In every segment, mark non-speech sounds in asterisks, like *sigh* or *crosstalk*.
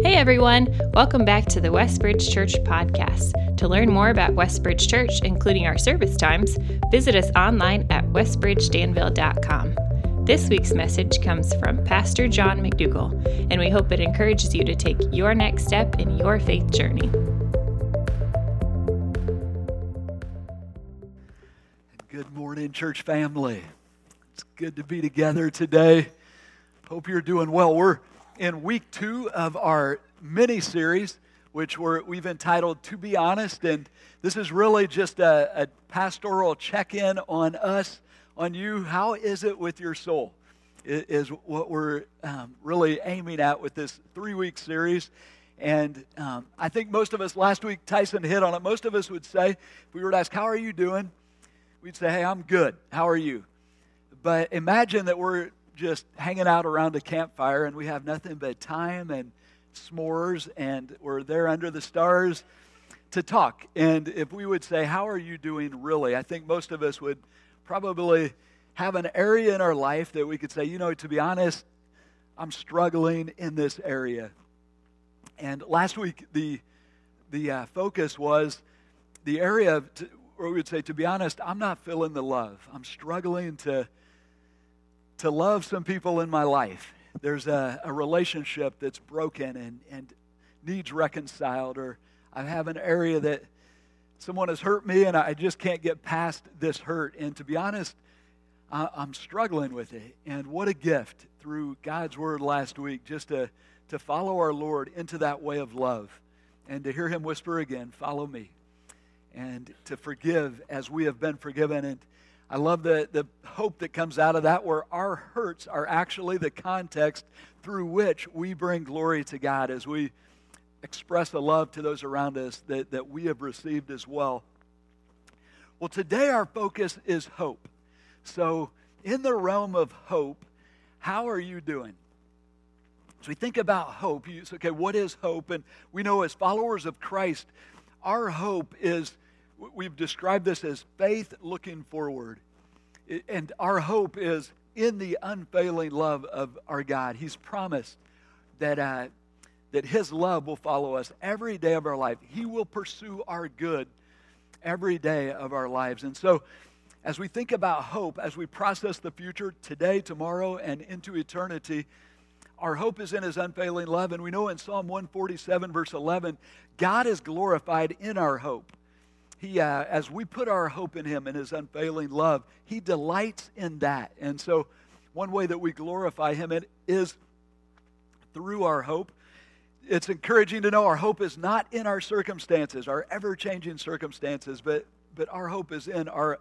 Hey everyone, welcome back to the Westbridge Church podcast. To learn more about Westbridge Church, including our service times, visit us online at westbridgedanville.com. This week's message comes from Pastor John McDougall, and we hope it encourages you to take your next step in your faith journey. Good morning, church family. It's good to be together today. Hope you're doing well. We're in week two of our mini series, which we we've entitled To Be Honest. And this is really just a, a pastoral check in on us, on you. How is it with your soul? Is what we're um, really aiming at with this three week series. And um, I think most of us, last week Tyson hit on it, most of us would say, if we were to ask, How are you doing? We'd say, Hey, I'm good. How are you? But imagine that we're just hanging out around a campfire and we have nothing but time and s'mores and we're there under the stars to talk. And if we would say, How are you doing really? I think most of us would probably have an area in our life that we could say, You know, to be honest, I'm struggling in this area. And last week, the, the uh, focus was the area of, where we would say, To be honest, I'm not feeling the love. I'm struggling to to love some people in my life. There's a, a relationship that's broken and, and needs reconciled, or I have an area that someone has hurt me and I just can't get past this hurt. And to be honest, I, I'm struggling with it. And what a gift through God's word last week just to, to follow our Lord into that way of love and to hear him whisper again, Follow me. And to forgive as we have been forgiven. And I love the, the hope that comes out of that, where our hurts are actually the context through which we bring glory to God as we express a love to those around us that, that we have received as well. Well, today our focus is hope. So, in the realm of hope, how are you doing? So we think about hope. You say, okay, what is hope? And we know as followers of Christ, our hope is we've described this as faith looking forward. And our hope is in the unfailing love of our God. He's promised that, uh, that His love will follow us every day of our life. He will pursue our good every day of our lives. And so, as we think about hope, as we process the future today, tomorrow, and into eternity, our hope is in His unfailing love. And we know in Psalm 147, verse 11, God is glorified in our hope he, uh, as we put our hope in him and his unfailing love, he delights in that. And so, one way that we glorify him is through our hope. It's encouraging to know our hope is not in our circumstances, our ever changing circumstances, but, but our hope is in our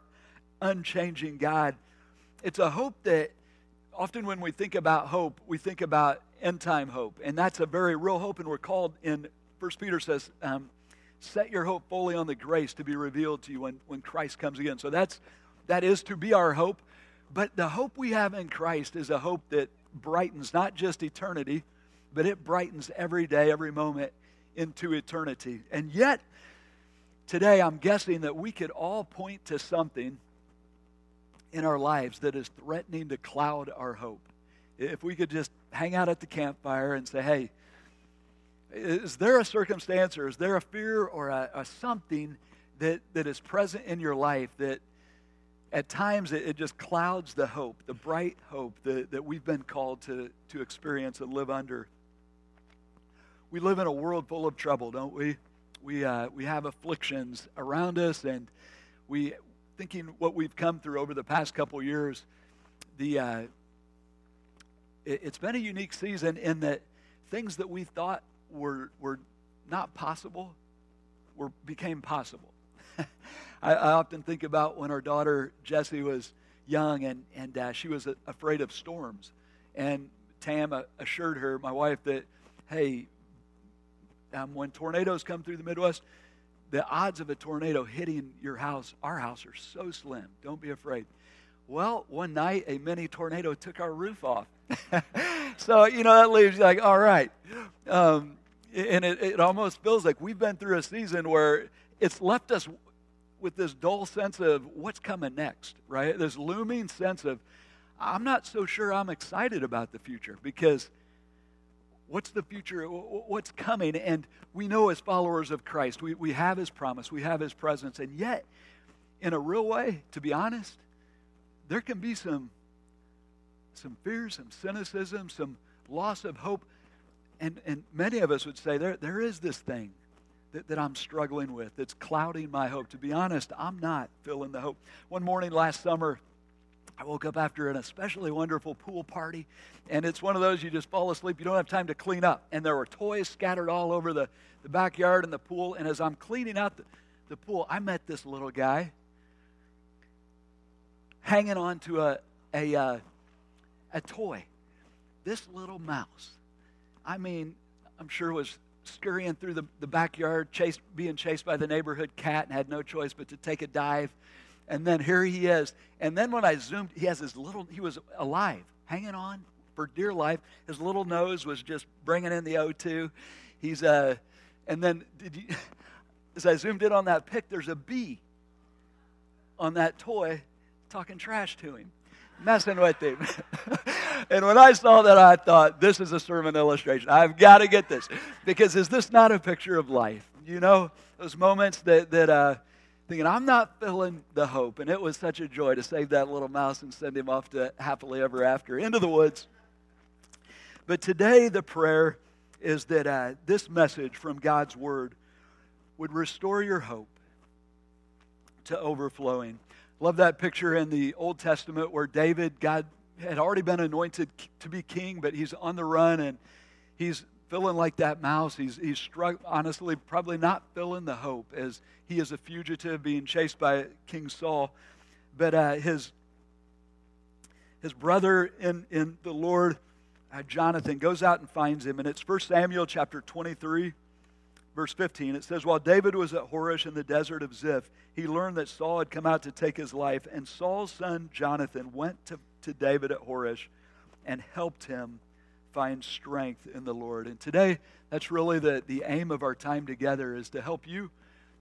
unchanging God. It's a hope that often when we think about hope, we think about end time hope. And that's a very real hope. And we're called in, First Peter says, um, set your hope fully on the grace to be revealed to you when, when Christ comes again. So that's that is to be our hope. But the hope we have in Christ is a hope that brightens not just eternity, but it brightens every day, every moment into eternity. And yet, today I'm guessing that we could all point to something in our lives that is threatening to cloud our hope. If we could just hang out at the campfire and say, hey, is there a circumstance or is there a fear or a, a something that, that is present in your life that at times it, it, just clouds the hope, the bright hope that, that we've been called to, to experience and live under? We live in a world full of trouble, don't we? We, uh, we have afflictions around us, and we, thinking what we've come through over the past couple years, the, uh, it, it's been a unique season in that things that we thought were, were not possible were, became possible. *laughs* I, I, often think about when our daughter Jessie was young and, and uh, she was afraid of storms. And Tam uh, assured her, my wife, that, hey, um, when tornadoes come through the Midwest, the odds of a tornado hitting your house, our house, are so slim. Don't be afraid. Well, one night a mini tornado took our roof off. *laughs* so, you know, that leaves you like, all right. Um, and it, it almost feels like we've been through a season where it's left us with this dull sense of what's coming next, right? This looming sense of, I'm not so sure I'm excited about the future because what's the future? What's coming? And we know as followers of Christ, we, we have his promise, we have his presence. And yet, in a real way, to be honest, there can be some, some fear, some cynicism, some loss of hope. And, and many of us would say there, there is this thing that, that I'm struggling with that's clouding my hope. To be honest, I'm not feeling the hope. One morning last summer, I woke up after an especially wonderful pool party, and it's one of those you just fall asleep, you don't have time to clean up. And there were toys scattered all over the, the backyard and the pool. And as I'm cleaning out the, the pool, I met this little guy hanging on to a, a, uh, a toy. This little mouse, I mean, I'm sure was scurrying through the, the backyard, chased, being chased by the neighborhood cat, and had no choice but to take a dive and then here he is. And then when I zoomed, he has his little, he was alive, hanging on for dear life. His little nose was just bringing in the O2. He's, uh, and then did you, *laughs* as I zoomed in on that pic, there's a bee on that toy talking trash to him, messing with him. *laughs* and when I saw that, I thought, this is a sermon illustration. I've got to get this. Because is this not a picture of life? You know, those moments that, that, uh, thinking, I'm not feeling the hope. And it was such a joy to save that little mouse and send him off to happily ever after into the woods. But today, the prayer is that uh, this message from God's Word would restore your hope to overflowing. Love that picture in the Old Testament where David, God had already been anointed to be king, but he's on the run and he's feeling like that mouse. He's, he's struck, honestly, probably not feeling the hope as he is a fugitive being chased by King Saul. But uh, his, his brother in, in the Lord, uh, Jonathan, goes out and finds him. And it's 1 Samuel chapter 23, verse 15. It says, While David was at Horesh in the desert of Ziph, he learned that Saul had come out to take his life. And Saul's son Jonathan went to, to David at Horesh and helped him find strength in the Lord. And today, that's really the, the aim of our time together is to help you,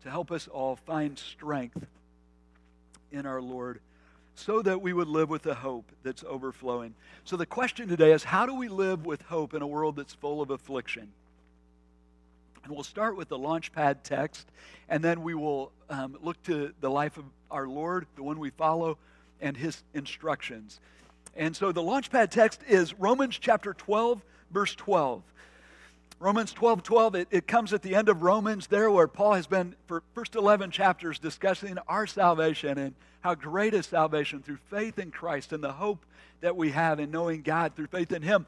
to help us all find strength in our Lord so that we would live with a hope that's overflowing. So the question today is how do we live with hope in a world that's full of affliction? And we'll start with the Launchpad text, and then we will um, look to the life of our Lord, the one we follow, and his instructions. And so the launchpad text is Romans chapter 12, verse 12. Romans 12, 12, it, it comes at the end of Romans there where Paul has been for first 11 chapters discussing our salvation and how great is salvation through faith in Christ and the hope that we have in knowing God through faith in Him.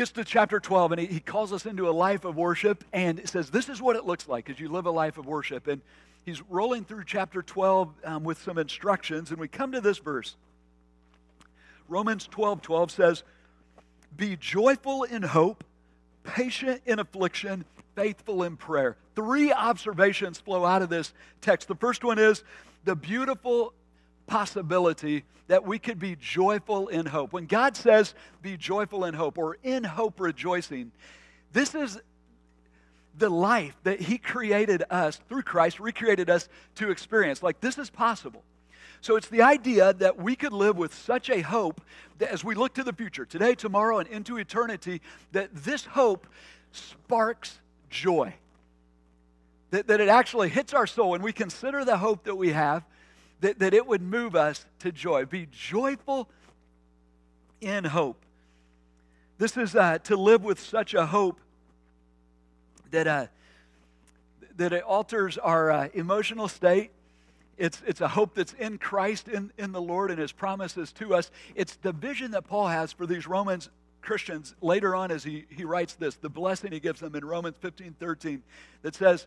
Gets to chapter 12 and he, he calls us into a life of worship and it says, This is what it looks like as you live a life of worship. And he's rolling through chapter 12 um, with some instructions, and we come to this verse. Romans 12 12 says, Be joyful in hope, patient in affliction, faithful in prayer. Three observations flow out of this text. The first one is the beautiful possibility that we could be joyful in hope. When God says, Be joyful in hope, or in hope rejoicing, this is the life that He created us through Christ, recreated us to experience. Like, this is possible. So it's the idea that we could live with such a hope that as we look to the future, today, tomorrow, and into eternity, that this hope sparks joy. That, that it actually hits our soul and we consider the hope that we have, that, that it would move us to joy. Be joyful in hope. This is uh, to live with such a hope that, uh, that it alters our uh, emotional state it's, it's a hope that's in Christ, in, in the Lord, and his promises to us. It's the vision that Paul has for these Romans Christians later on as he, he writes this, the blessing he gives them in Romans 15 13, that says,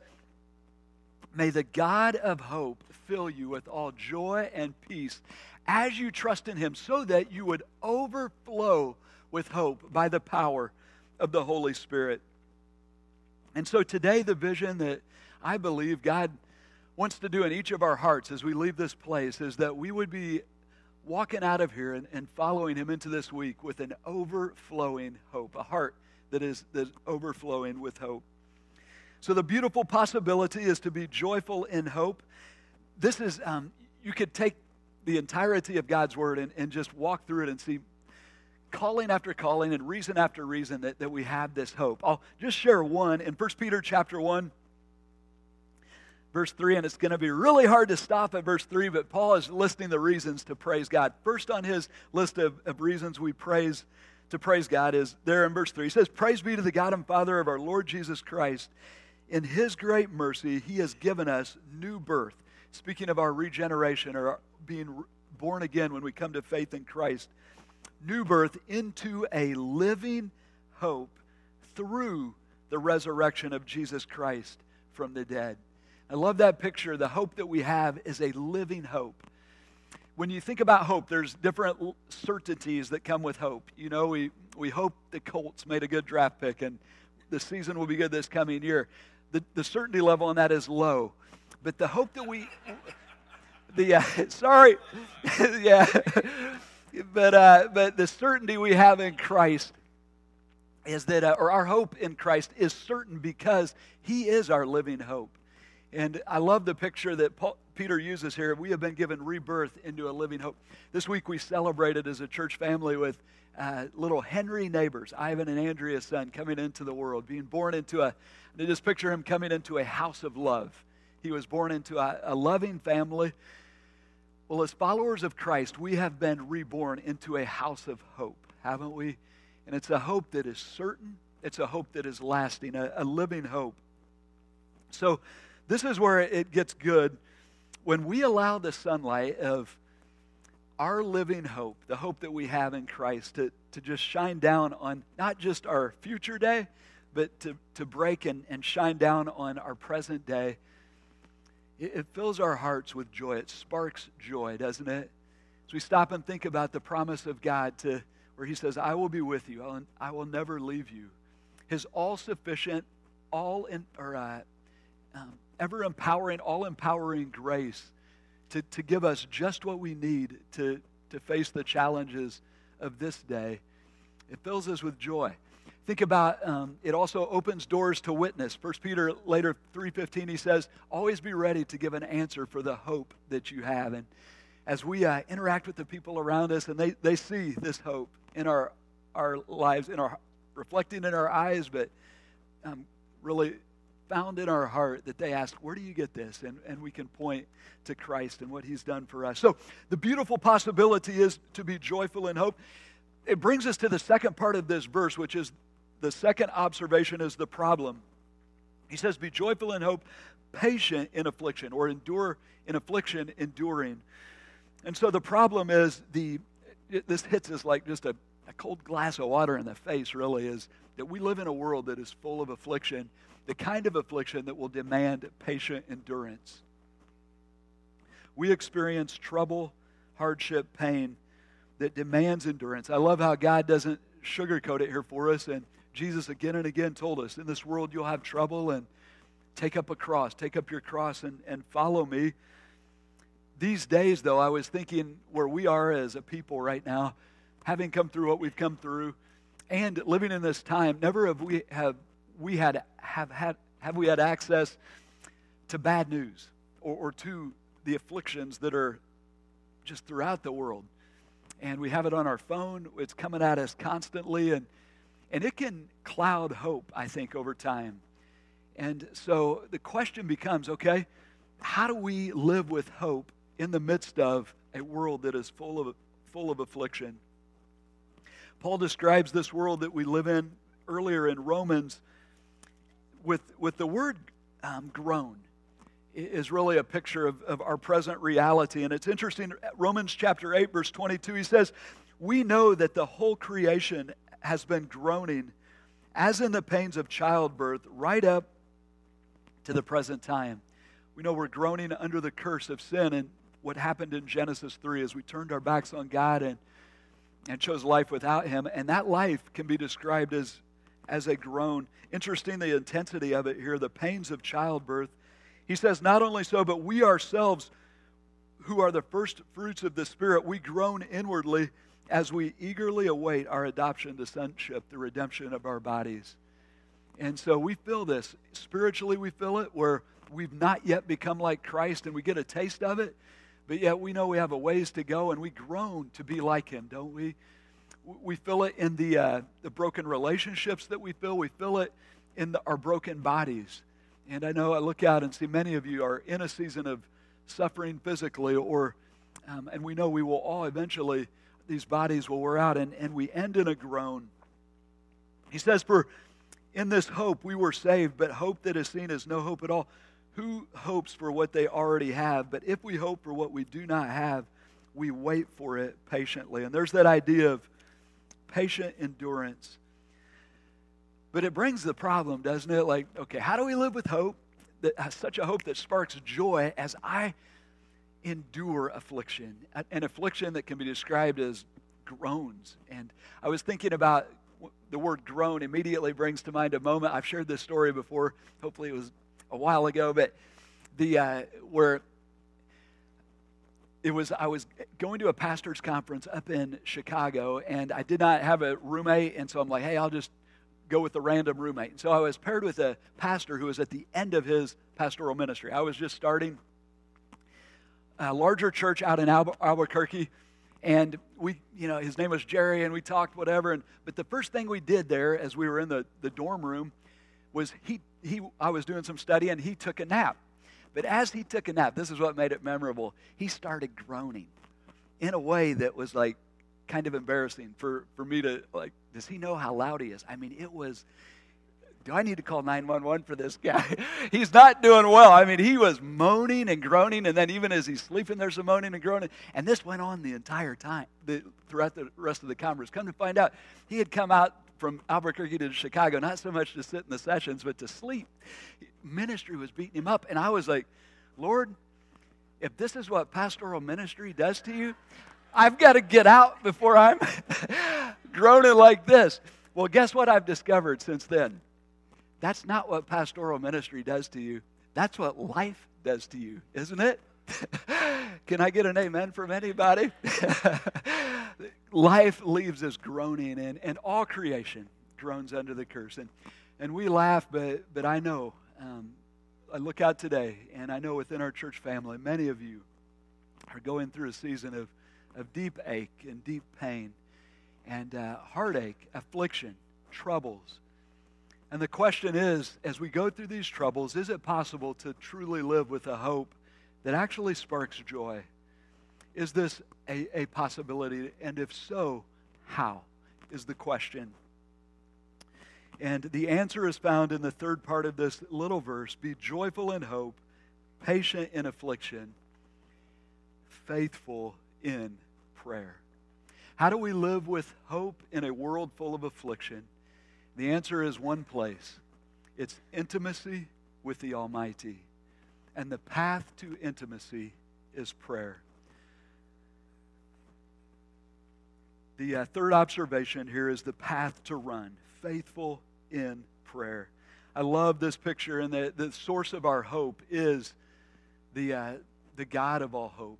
May the God of hope fill you with all joy and peace as you trust in him, so that you would overflow with hope by the power of the Holy Spirit. And so today, the vision that I believe God wants to do in each of our hearts as we leave this place is that we would be walking out of here and, and following him into this week with an overflowing hope, a heart that is, that is overflowing with hope. So, the beautiful possibility is to be joyful in hope. This is, um, you could take the entirety of God's word and, and just walk through it and see calling after calling and reason after reason that, that we have this hope. I'll just share one in 1 Peter chapter 1 verse 3, and it's going to be really hard to stop at verse 3, but Paul is listing the reasons to praise God. First on his list of, of reasons we praise to praise God is there in verse 3. He says, Praise be to the God and Father of our Lord Jesus Christ. In his great mercy, he has given us new birth. Speaking of our regeneration or being born again when we come to faith in Christ, new birth into a living hope through the resurrection of Jesus Christ from the dead. I love that picture. The hope that we have is a living hope. When you think about hope, there's different certainties that come with hope. You know, we, we hope the Colts made a good draft pick and the season will be good this coming year. The, the certainty level on that is low. But the hope that we, *laughs* the, uh, *laughs* sorry, *laughs* yeah, but, uh, but the certainty we have in Christ is that, uh, or our hope in Christ is certain because He is our living hope. And I love the picture that Paul, Peter uses here. We have been given rebirth into a living hope. This week we celebrated as a church family with uh, little Henry neighbors, Ivan and Andrea's son, coming into the world, being born into a, just picture him coming into a house of love. He was born into a, a loving family. Well, as followers of Christ, we have been reborn into a house of hope, haven't we? And it's a hope that is certain, it's a hope that is lasting, a, a living hope. So, this is where it gets good. When we allow the sunlight of our living hope, the hope that we have in Christ, to, to just shine down on not just our future day, but to, to break and, and shine down on our present day, it, it fills our hearts with joy. It sparks joy, doesn't it? As we stop and think about the promise of God to where he says, I will be with you. I'll, I will never leave you. His all sufficient, all in, or, uh, um, ever empowering, all empowering grace to, to give us just what we need to, to face the challenges of this day. It fills us with joy. Think about um, it also opens doors to witness. First Peter later 3:15 he says, "Always be ready to give an answer for the hope that you have." And as we uh, interact with the people around us and they, they see this hope in our our lives, in our reflecting in our eyes, but um, really found in our heart that they ask, Where do you get this? And, and we can point to Christ and what he's done for us. So the beautiful possibility is to be joyful in hope. It brings us to the second part of this verse, which is the second observation is the problem. He says, Be joyful in hope, patient in affliction, or endure in affliction, enduring. And so the problem is the this hits us like just a, a cold glass of water in the face, really, is that we live in a world that is full of affliction the kind of affliction that will demand patient endurance. We experience trouble, hardship, pain that demands endurance. I love how God doesn't sugarcoat it here for us. And Jesus again and again told us in this world you'll have trouble and take up a cross, take up your cross and, and follow me. These days, though, I was thinking where we are as a people right now, having come through what we've come through and living in this time, never have we have we had have had have we had access to bad news or, or to the afflictions that are just throughout the world. And we have it on our phone. It's coming at us constantly and and it can cloud hope i think over time. And so the question becomes okay how do we live with hope in the midst of a world that is full of full of affliction? Paul describes this world that we live in earlier in romans with, with the word um, groan is really a picture of, of our present reality. And it's interesting, Romans chapter 8, verse 22, he says, We know that the whole creation has been groaning as in the pains of childbirth right up to the present time. We know we're groaning under the curse of sin and what happened in Genesis 3 is we turned our backs on God and, and chose life without Him. And that life can be described as as a groan. Interesting the intensity of it here, the pains of childbirth. He says, Not only so, but we ourselves, who are the first fruits of the Spirit, we groan inwardly as we eagerly await our adoption to sonship, the redemption of our bodies. And so we feel this. Spiritually, we feel it where we've not yet become like Christ and we get a taste of it, but yet we know we have a ways to go and we groan to be like Him, don't we? We feel it in the, uh, the broken relationships that we feel. We feel it in the, our broken bodies. And I know I look out and see many of you are in a season of suffering physically, or, um, and we know we will all eventually, these bodies will wear out, and, and we end in a groan. He says, For in this hope we were saved, but hope that is seen is no hope at all. Who hopes for what they already have? But if we hope for what we do not have, we wait for it patiently. And there's that idea of patient endurance. But it brings the problem, doesn't it? Like, okay, how do we live with hope? That has such a hope that sparks joy as I endure affliction, an affliction that can be described as groans. And I was thinking about the word groan immediately brings to mind a moment. I've shared this story before. Hopefully, it was a while ago, but the uh, where it was I was going to a pastor's conference up in Chicago, and I did not have a roommate, and so I'm like, hey, I'll just go with a random roommate. And so I was paired with a pastor who was at the end of his pastoral ministry. I was just starting a larger church out in Albu- Albuquerque, and we, you know, his name was Jerry, and we talked whatever. And but the first thing we did there, as we were in the, the dorm room, was he he I was doing some study, and he took a nap. But as he took a nap, this is what made it memorable. He started groaning in a way that was like kind of embarrassing for, for me to like, does he know how loud he is? I mean, it was, do I need to call 911 for this guy? *laughs* he's not doing well. I mean, he was moaning and groaning, and then even as he's sleeping, there's some moaning and groaning. And this went on the entire time, the, throughout the rest of the conference. Come to find out, he had come out from Albuquerque to Chicago, not so much to sit in the sessions, but to sleep. Ministry was beating him up. And I was like, Lord, if this is what pastoral ministry does to you, I've got to get out before I'm *laughs* groaning like this. Well, guess what I've discovered since then? That's not what pastoral ministry does to you. That's what life does to you, isn't it? *laughs* Can I get an amen from anybody? *laughs* life leaves us groaning, and, and all creation groans under the curse. And, and we laugh, but, but I know, um, I look out today, and I know within our church family, many of you are going through a season of, of deep ache and deep pain and uh, heartache, affliction, troubles. And the question is, as we go through these troubles, is it possible to truly live with a hope that actually sparks joy? Is this a, a possibility? And if so, how? Is the question. And the answer is found in the third part of this little verse Be joyful in hope, patient in affliction, faithful in prayer. How do we live with hope in a world full of affliction? The answer is one place it's intimacy with the Almighty. And the path to intimacy is prayer. The uh, third observation here is the path to run faithful in prayer. I love this picture, and the, the source of our hope is the, uh, the God of all hope.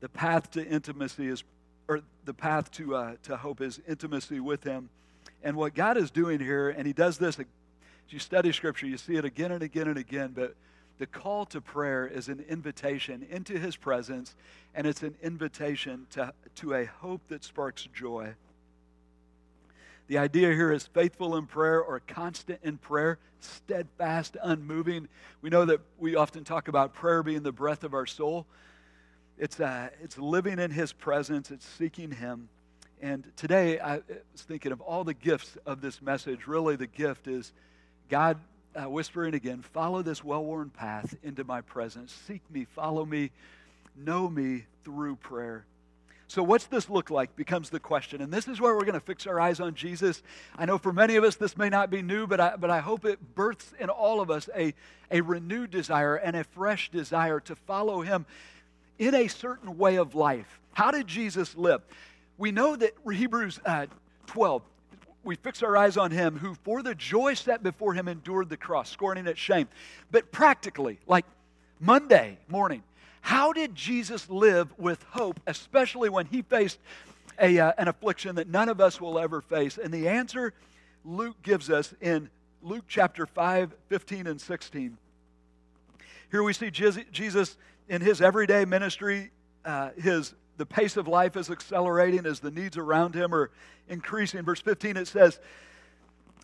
The path to intimacy is, or the path to, uh, to hope is intimacy with Him. And what God is doing here, and He does this, as you study Scripture, you see it again and again and again, but the call to prayer is an invitation into his presence, and it's an invitation to, to a hope that sparks joy. The idea here is faithful in prayer or constant in prayer, steadfast, unmoving. We know that we often talk about prayer being the breath of our soul. It's, uh, it's living in his presence, it's seeking him. And today I was thinking of all the gifts of this message. Really, the gift is God uh, whispering again, follow this well worn path into my presence. Seek me, follow me, know me through prayer. So, what's this look like becomes the question. And this is where we're going to fix our eyes on Jesus. I know for many of us this may not be new, but I, but I hope it births in all of us a, a renewed desire and a fresh desire to follow him in a certain way of life. How did Jesus live? We know that Hebrews uh, 12, we fix our eyes on him who, for the joy set before him, endured the cross, scorning its shame. But practically, like Monday morning, how did Jesus live with hope, especially when he faced a, uh, an affliction that none of us will ever face? And the answer Luke gives us in Luke chapter 5, 15, and 16. Here we see Jesus in his everyday ministry, uh, his the pace of life is accelerating, as the needs around him are increasing. Verse 15, it says,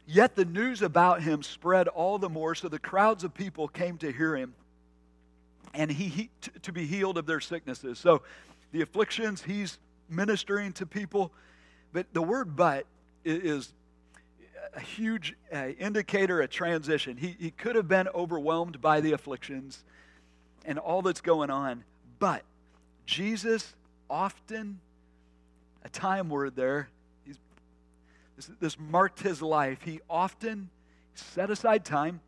Yet the news about him spread all the more, so the crowds of people came to hear him and he, he to be healed of their sicknesses. So the afflictions, he's ministering to people. But the word but is a huge uh, indicator, a transition. He, he could have been overwhelmed by the afflictions and all that's going on, but Jesus often, a time word there, he's, this, this marked his life. He often set aside time,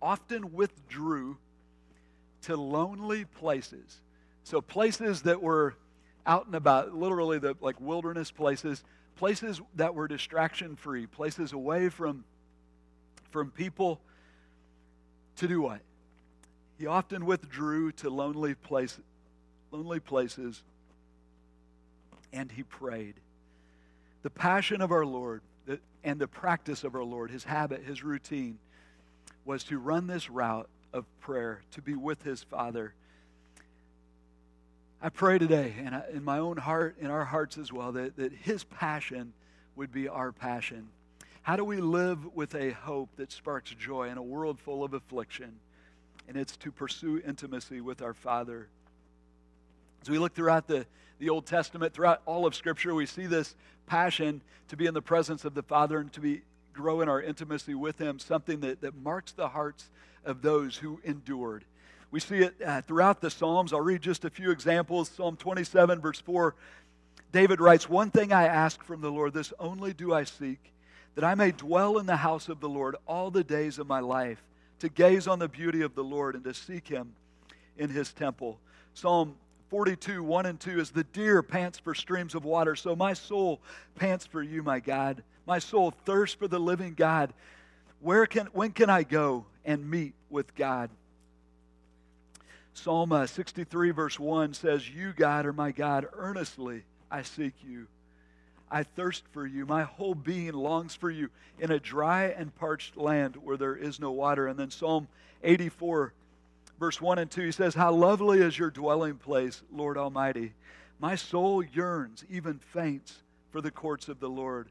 often withdrew to lonely places. So, places that were out and about, literally the like wilderness places, places that were distraction free, places away from, from people to do what? He often withdrew to lonely places, lonely places and he prayed. The passion of our Lord and the practice of our Lord, his habit, his routine, was to run this route of prayer, to be with his Father. I pray today, and in my own heart, in our hearts as well, that, that his passion would be our passion. How do we live with a hope that sparks joy in a world full of affliction? And it's to pursue intimacy with our Father. As we look throughout the, the Old Testament, throughout all of Scripture, we see this passion to be in the presence of the Father and to be grow in our intimacy with Him, something that, that marks the hearts of those who endured. We see it uh, throughout the Psalms. I'll read just a few examples. Psalm 27, verse 4. David writes, One thing I ask from the Lord, this only do I seek, that I may dwell in the house of the Lord all the days of my life, to gaze on the beauty of the Lord and to seek him in his temple. Psalm 42, 1 and 2 is the deer pants for streams of water. So my soul pants for you, my God. My soul thirsts for the living God. Where can, when can I go and meet with God? Psalm uh, 63, verse 1 says, You, God, are my God. Earnestly I seek you. I thirst for you. My whole being longs for you in a dry and parched land where there is no water. And then Psalm 84, verse 1 and 2, he says, How lovely is your dwelling place, Lord Almighty. My soul yearns, even faints, for the courts of the Lord.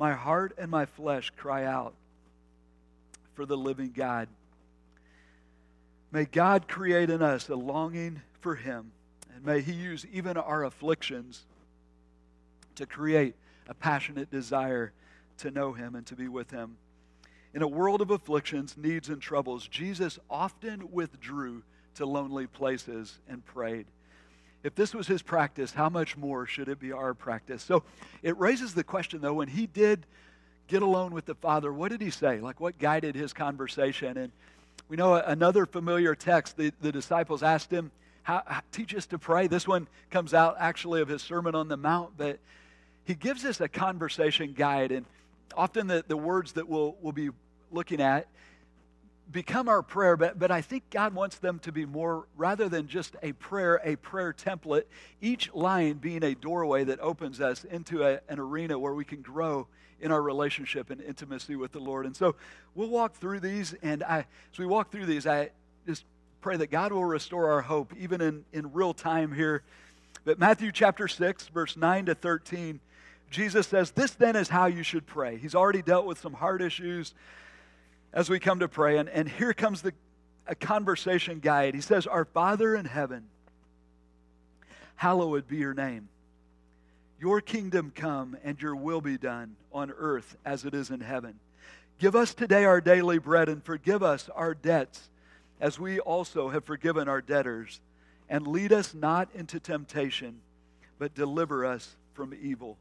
My heart and my flesh cry out for the living God. May God create in us a longing for Him, and may He use even our afflictions to create a passionate desire to know Him and to be with Him. In a world of afflictions, needs, and troubles, Jesus often withdrew to lonely places and prayed. If this was his practice, how much more should it be our practice? So it raises the question, though, when he did get alone with the Father, what did he say? Like, what guided his conversation? And we know another familiar text, the, the disciples asked him, how, teach us to pray. This one comes out actually of his Sermon on the Mount, but he gives us a conversation guide. And often the, the words that we'll, we'll be looking at become our prayer, but, but I think God wants them to be more, rather than just a prayer, a prayer template, each line being a doorway that opens us into a, an arena where we can grow in our relationship and intimacy with the Lord. And so we'll walk through these, and I, as we walk through these, I just pray that God will restore our hope, even in, in real time here. But Matthew chapter 6, verse 9 to 13, Jesus says, This then is how you should pray. He's already dealt with some hard issues as we come to pray. And, and here comes the, a conversation guide. He says, Our Father in heaven, hallowed be your name. Your kingdom come and your will be done on earth as it is in heaven. Give us today our daily bread and forgive us our debts as we also have forgiven our debtors. And lead us not into temptation, but deliver us from evil.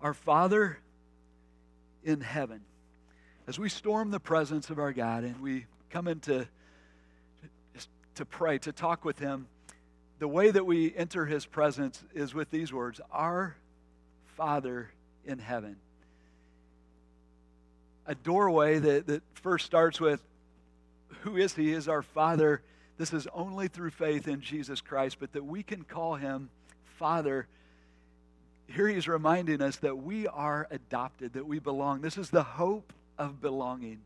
Our Father in heaven as we storm the presence of our God and we come into to pray, to talk with Him, the way that we enter His presence is with these words Our Father in heaven. A doorway that, that first starts with Who is He? Is our Father. This is only through faith in Jesus Christ, but that we can call Him Father. Here He's reminding us that we are adopted, that we belong. This is the hope of belonging.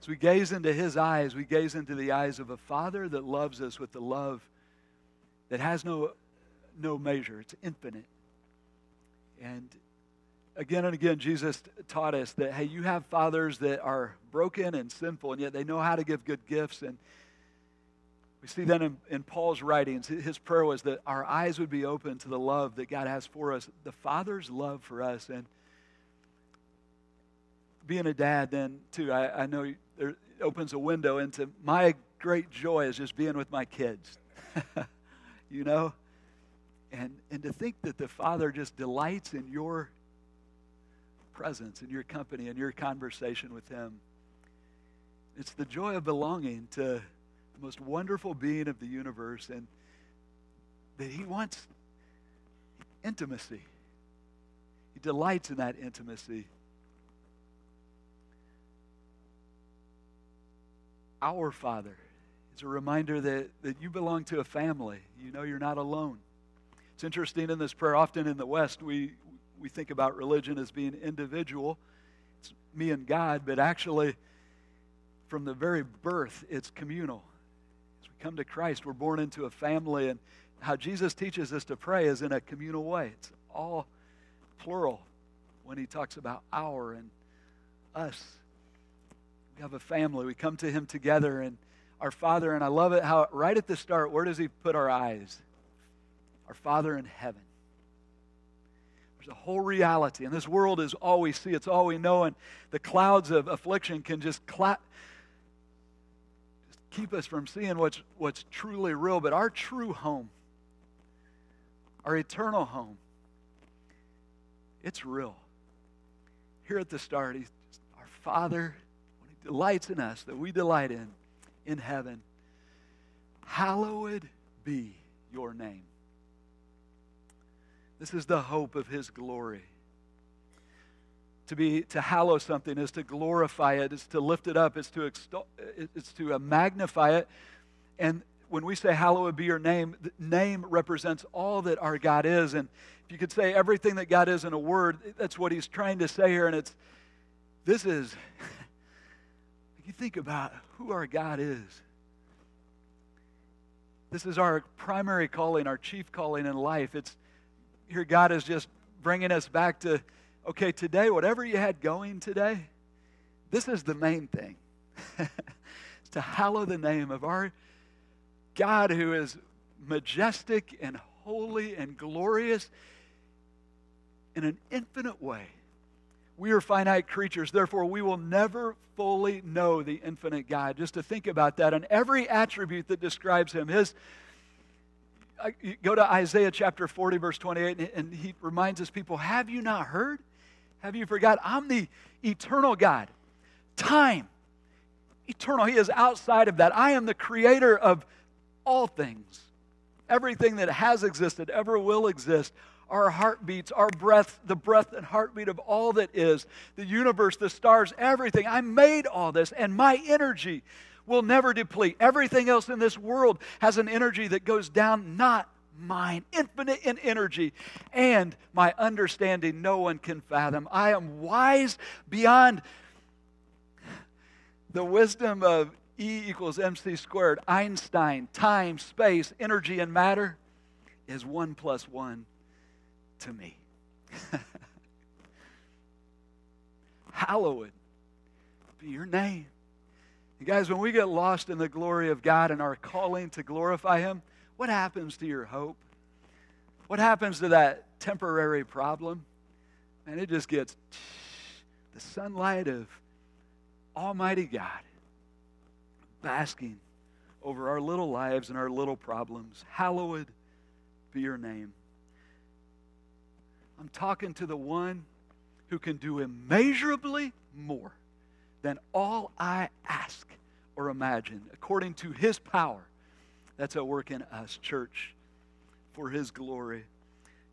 As we gaze into his eyes, we gaze into the eyes of a father that loves us with the love that has no, no measure, it's infinite. And again and again, Jesus taught us that, hey, you have fathers that are broken and sinful, and yet they know how to give good gifts. And we see that in, in Paul's writings. His prayer was that our eyes would be open to the love that God has for us, the Father's love for us. And being a dad, then, too, I, I know opens a window into my great joy is just being with my kids. *laughs* you know? And, and to think that the Father just delights in your presence, in your company, in your conversation with Him. It's the joy of belonging to the most wonderful being of the universe and that He wants intimacy. He delights in that intimacy. Our Father is a reminder that, that you belong to a family. You know you're not alone. It's interesting in this prayer, often in the West, we, we think about religion as being individual. It's me and God, but actually, from the very birth, it's communal. As we come to Christ, we're born into a family, and how Jesus teaches us to pray is in a communal way. It's all plural when he talks about our and us. We have a family. We come to him together, and our Father, and I love it how right at the start, where does he put our eyes? Our Father in heaven. There's a whole reality. And this world is all we see, it's all we know. And the clouds of affliction can just clap, just keep us from seeing what's, what's truly real. But our true home, our eternal home, it's real. Here at the start, he's our Father, He delights in us, that we delight in, in heaven. Hallowed be your name. This is the hope of his glory. To be to hallow something is to glorify it, is to lift it up, is to extol, it's to uh, magnify it. And when we say hallowed be your name, the name represents all that our God is. And if you could say everything that God is in a word, that's what he's trying to say here. And it's this is *laughs* you think about who our God is. This is our primary calling, our chief calling in life. It's here God is just bringing us back to, okay, today, whatever you had going today, this is the main thing. *laughs* to hallow the name of our God who is majestic and holy and glorious in an infinite way. We are finite creatures, therefore, we will never fully know the infinite God. Just to think about that, and every attribute that describes Him, His go to Isaiah chapter 40, verse 28, and he reminds his people, Have you not heard? Have you forgot? I'm the eternal God. Time. Eternal. He is outside of that. I am the creator of all things. Everything that has existed, ever will exist. Our heartbeats, our breath, the breath and heartbeat of all that is, the universe, the stars, everything. I made all this, and my energy will never deplete. Everything else in this world has an energy that goes down, not mine, infinite in energy, and my understanding no one can fathom. I am wise beyond the wisdom of E equals mc squared. Einstein, time, space, energy, and matter is one plus one to me. *laughs* Hallowed be your name. Guys, when we get lost in the glory of God and our calling to glorify Him, what happens to your hope? What happens to that temporary problem? And it just gets the sunlight of Almighty God basking over our little lives and our little problems. Hallowed be your name. I'm talking to the one who can do immeasurably more than all I ask or imagine, according to his power that's at work in us, church, for his glory.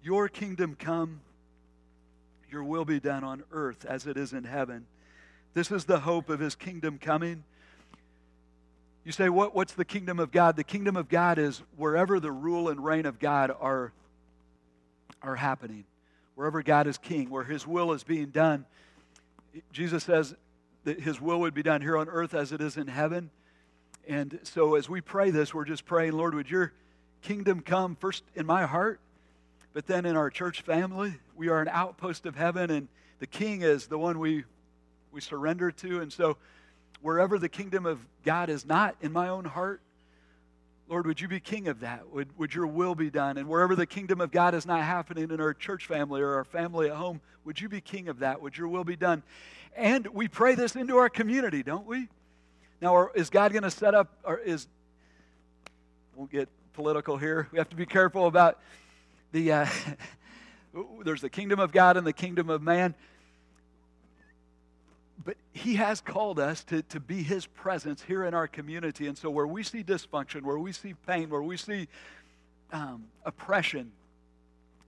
Your kingdom come, your will be done on earth as it is in heaven. This is the hope of his kingdom coming. You say, what, what's the kingdom of God? The kingdom of God is wherever the rule and reign of God are, are happening, wherever God is king, where his will is being done. Jesus says, that His will would be done here on earth as it is in heaven. And so as we pray this, we're just praying, Lord, would your kingdom come first in my heart, but then in our church family. We are an outpost of heaven, and the king is the one we, we surrender to. And so wherever the kingdom of God is not in my own heart, Lord, would you be king of that? Would, would your will be done? And wherever the kingdom of God is not happening in our church family or our family at home, would you be king of that? Would your will be done? And we pray this into our community, don't we? Now, is God going to set up, or is, won't get political here. We have to be careful about the, uh, *laughs* there's the kingdom of God and the kingdom of man. But he has called us to, to be his presence here in our community. And so, where we see dysfunction, where we see pain, where we see um, oppression,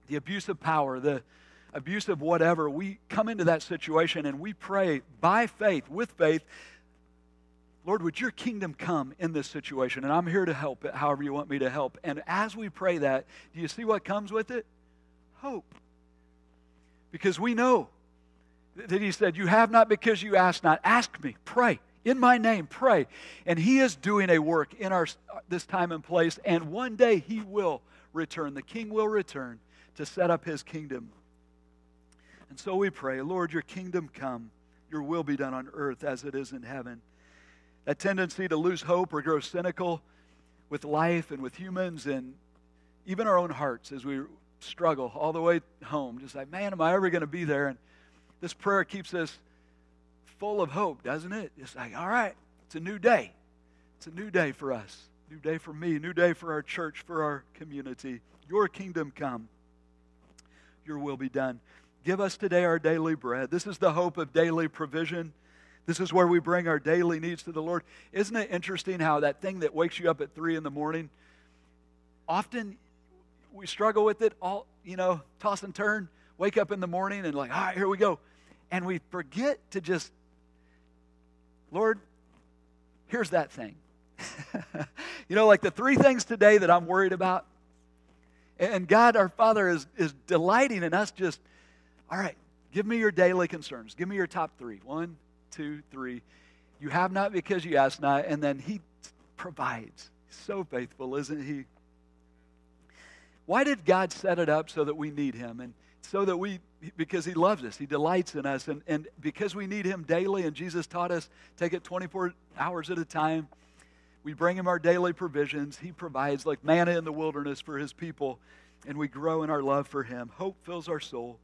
the abuse of power, the abuse of whatever, we come into that situation and we pray by faith, with faith, Lord, would your kingdom come in this situation? And I'm here to help it however you want me to help. And as we pray that, do you see what comes with it? Hope. Because we know that he said, You have not because you ask not. Ask me, pray. In my name, pray. And he is doing a work in our this time and place, and one day he will return. The king will return to set up his kingdom. And so we pray, Lord, your kingdom come, your will be done on earth as it is in heaven. That tendency to lose hope or grow cynical with life and with humans and even our own hearts as we struggle all the way home. Just like, man, am I ever going to be there? And this prayer keeps us full of hope, doesn't it? It's like, all right, it's a new day. It's a new day for us. New day for me, new day for our church, for our community. Your kingdom come. Your will be done. Give us today our daily bread. This is the hope of daily provision. This is where we bring our daily needs to the Lord. Isn't it interesting how that thing that wakes you up at three in the morning, often we struggle with it all, you know, toss and turn, wake up in the morning and like, all right, here we go. And we forget to just, Lord, here's that thing. *laughs* you know, like the three things today that I'm worried about. And God, our Father, is, is delighting in us just, all right, give me your daily concerns. Give me your top three. One, two, three. You have not because you ask not, and then He provides. So faithful, isn't He? Why did God set it up so that we need Him? And so that we, because He loves us, He delights in us, and, and because we need Him daily, and Jesus taught us take it 24 hours at a time. We bring Him our daily provisions. He provides like manna in the wilderness for His people, and we grow in our love for Him. Hope fills our soul.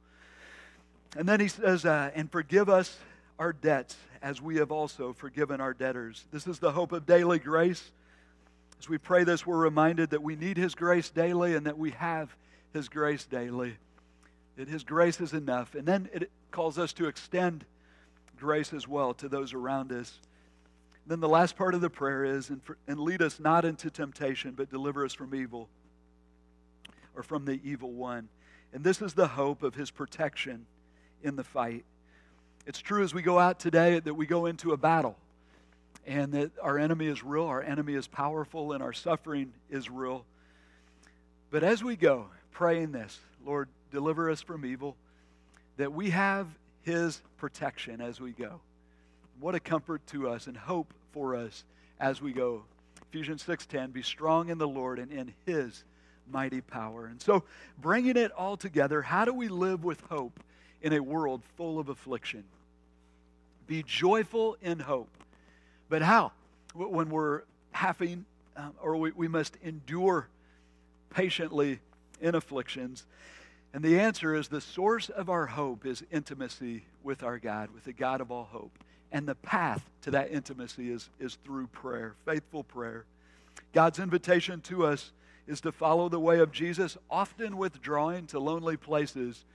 And then He says, uh, and forgive us our debts as we have also forgiven our debtors. This is the hope of daily grace. As we pray this, we're reminded that we need His grace daily and that we have His grace daily. That His grace is enough. And then it calls us to extend grace as well to those around us. Then the last part of the prayer is, and, for, and lead us not into temptation, but deliver us from evil or from the evil one. And this is the hope of His protection in the fight. It's true as we go out today that we go into a battle and that our enemy is real, our enemy is powerful, and our suffering is real. But as we go, praying this, Lord, deliver us from evil, that we have His protection as we go. What a comfort to us and hope for us as we go. Ephesians 6:10 be strong in the Lord and in his mighty power. And so bringing it all together, how do we live with hope in a world full of affliction? Be joyful in hope. But how? When we're having, um, or we, we must endure patiently in afflictions. And the answer is the source of our hope is intimacy with our God, with the God of all hope. And the path to that intimacy is, is through prayer, faithful prayer. God's invitation to us is to follow the way of Jesus, often withdrawing to lonely places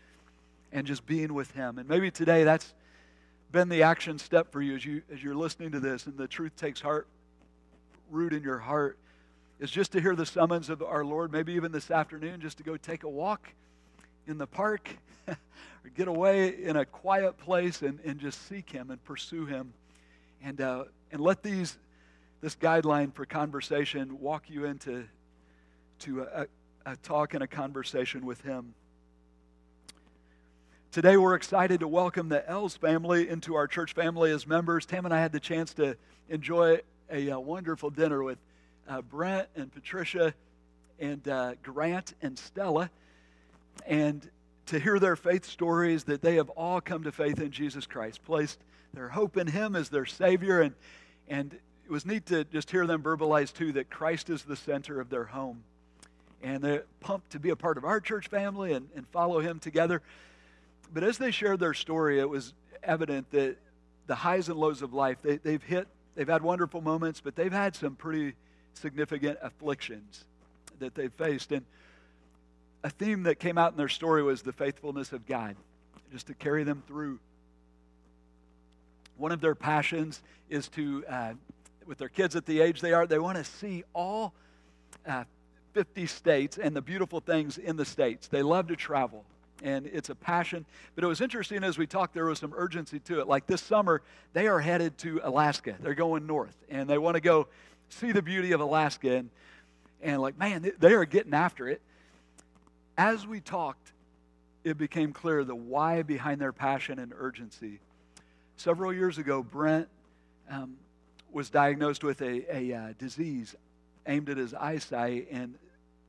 and just being with Him. And maybe today that's been the action step for you as, you as you're listening to this and the truth takes heart root in your heart is just to hear the summons of our Lord, maybe even this afternoon, just to go take a walk in the park *laughs* or get away in a quiet place and, and just seek Him and pursue Him. And, uh, and let these, this guideline for conversation walk you into to a, a talk and a conversation with Him. Today, we're excited to welcome the Els family into our church family as members. Tam and I had the chance to enjoy a, a uh, wonderful dinner with uh, Brent and Patricia and uh, Grant and Stella, and to hear their faith stories that they have all come to faith in Jesus Christ, placed their hope in Him as their Savior, and, and it was neat to just hear them verbalize too that Christ is the center of their home. And they're pumped to be a part of our church family and, and follow Him together. But as they shared their story, it was evident that the highs and lows of life, they, they've hit, they've had wonderful moments, but they've had some pretty significant afflictions that they've faced. And a theme that came out in their story was the faithfulness of God, just to carry them through. One of their passions is to, uh, with their kids at the age they are, they want to see all uh, 50 states and the beautiful things in the states. They love to travel and it's a passion. But it was interesting as we talked, there was some urgency to it. Like this summer, they are headed to Alaska. They're going north, and they want to go see the beauty of Alaska. And, and like, man, they are getting after it as we talked, it became clear the why behind their passion and urgency. Several years ago, Brent um, was diagnosed with a, a uh, disease aimed at his eyesight and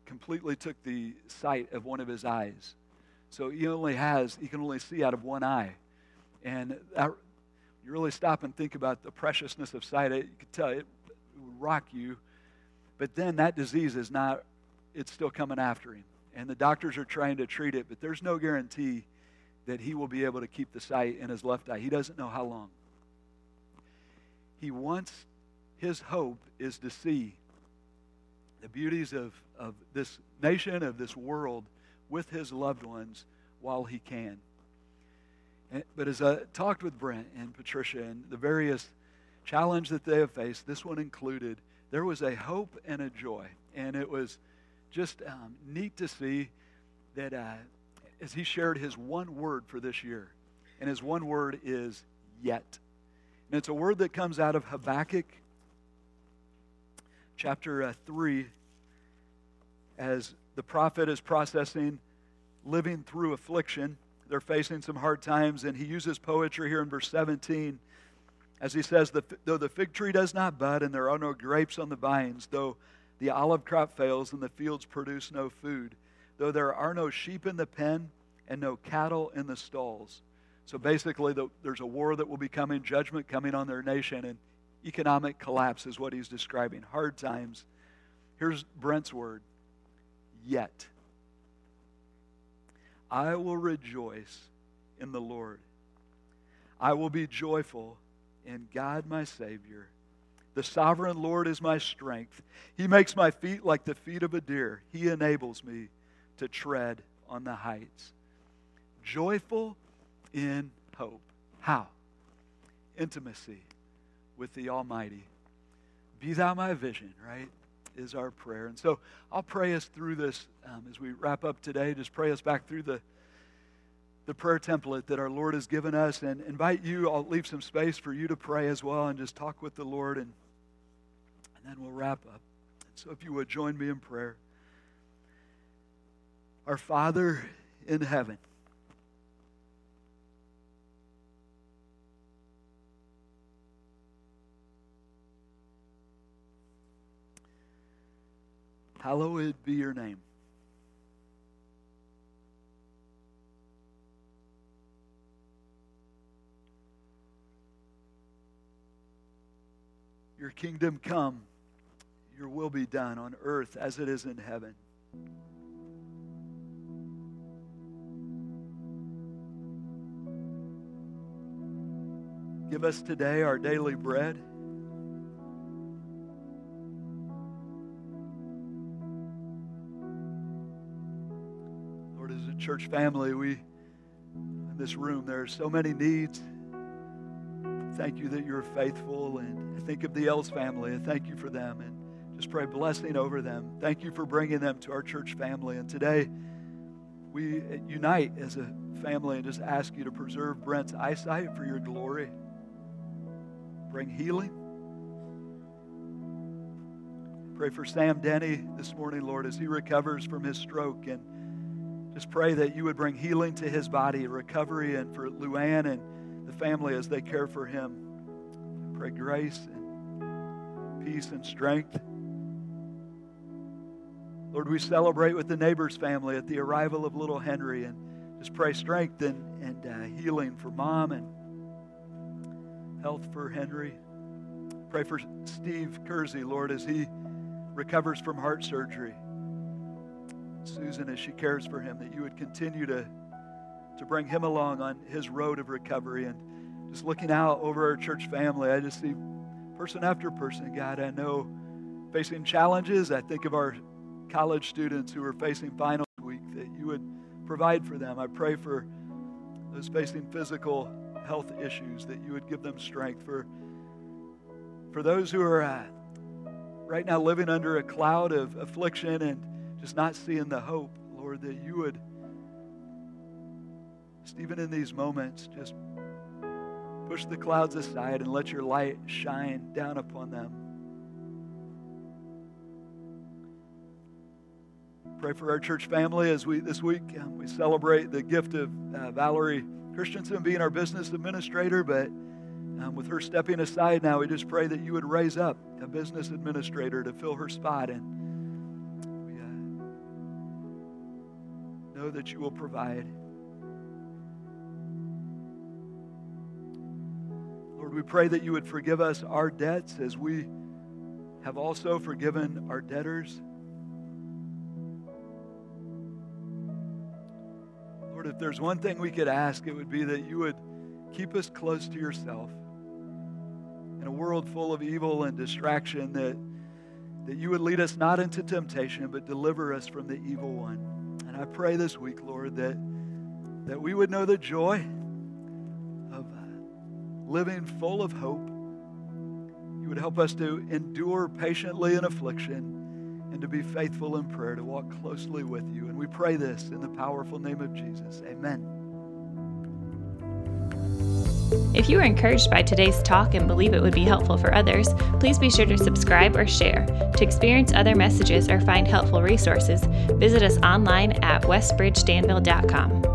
completely took the sight of one of his eyes. So he only has, he can only see out of one eye. And that, you really stop and think about the preciousness of sight, it, you could tell it, it would rock you. But then that disease is not, it's still coming after him and the doctors are trying to treat it, but there's no guarantee that he will be able to keep the sight in his left eye. He doesn't know how long. He wants, his hope is to see the beauties of, of this nation, of this world, with his loved ones while he can. And, but as I talked with Brent and Patricia and the various challenges that they have faced, this one included, there was a hope and a joy. And it was just um, neat to see that uh, as he shared his one word for this year, and his one word is yet. And it's a word that comes out of Habakkuk chapter uh, 3 as the prophet is processing living through affliction. They're facing some hard times, and he uses poetry here in verse 17 as he says, Though the fig tree does not bud and there are no grapes on the vines, though the olive crop fails and the fields produce no food, though there are no sheep in the pen and no cattle in the stalls. So basically, the, there's a war that will be coming, judgment coming on their nation, and economic collapse is what he's describing. Hard times. Here's Brent's word yet. I will rejoice in the Lord. I will be joyful in God my Savior. The sovereign Lord is my strength. He makes my feet like the feet of a deer. He enables me to tread on the heights. Joyful in hope. How? Intimacy with the Almighty. Be thou my vision, right? Is our prayer. And so I'll pray us through this um, as we wrap up today. Just pray us back through the, the prayer template that our Lord has given us and invite you. I'll leave some space for you to pray as well and just talk with the Lord and and then we'll wrap up. So if you would join me in prayer. Our Father in heaven, hallowed be your name. Your kingdom come your will be done on earth as it is in heaven. Give us today our daily bread. Lord, as a church family, we in this room, there are so many needs. Thank you that you're faithful. And I think of the Els family. I thank you for them. And just pray blessing over them. Thank you for bringing them to our church family. And today, we unite as a family and just ask you to preserve Brent's eyesight for your glory. Bring healing. Pray for Sam Denny this morning, Lord, as he recovers from his stroke. And Just pray that you would bring healing to his body, recovery, and for Luann and the family as they care for him. Pray grace and peace and strength. Lord, we celebrate with the neighbor's family at the arrival of little Henry and just pray strength and, and uh, healing for mom and health for Henry. Pray for Steve Kersey, Lord, as he recovers from heart surgery. Susan, as she cares for him, that you would continue to, to bring him along on his road of recovery. And just looking out over our church family, I just see person after person, God, I know facing challenges. I think of our college students who are facing finals week, that you would provide for them. I pray for those facing physical health issues, that you would give them strength. For, for those who are uh, right now living under a cloud of affliction and just not seeing the hope, Lord, that you would, just even in these moments, just push the clouds aside and let your light shine down upon them. Pray for our church family as we this week um, we celebrate the gift of uh, Valerie Christensen being our business administrator, but um, with her stepping aside now, we just pray that you would raise up a business administrator to fill her spot and we know that you will provide. Lord, we pray that you would forgive us our debts as we have also forgiven our debtors. If there's one thing we could ask, it would be that you would keep us close to yourself in a world full of evil and distraction, that, that you would lead us not into temptation, but deliver us from the evil one. And I pray this week, Lord, that, that we would know the joy of uh, living full of hope. You would help us to endure patiently in affliction and to be faithful in prayer, to walk closely with you. And we pray this in the powerful name of Jesus. Amen. If you were encouraged by today's talk and believe it would be helpful for others, please be sure to subscribe or share. To experience other messages or find helpful resources, visit us online at westbridgedanville.com.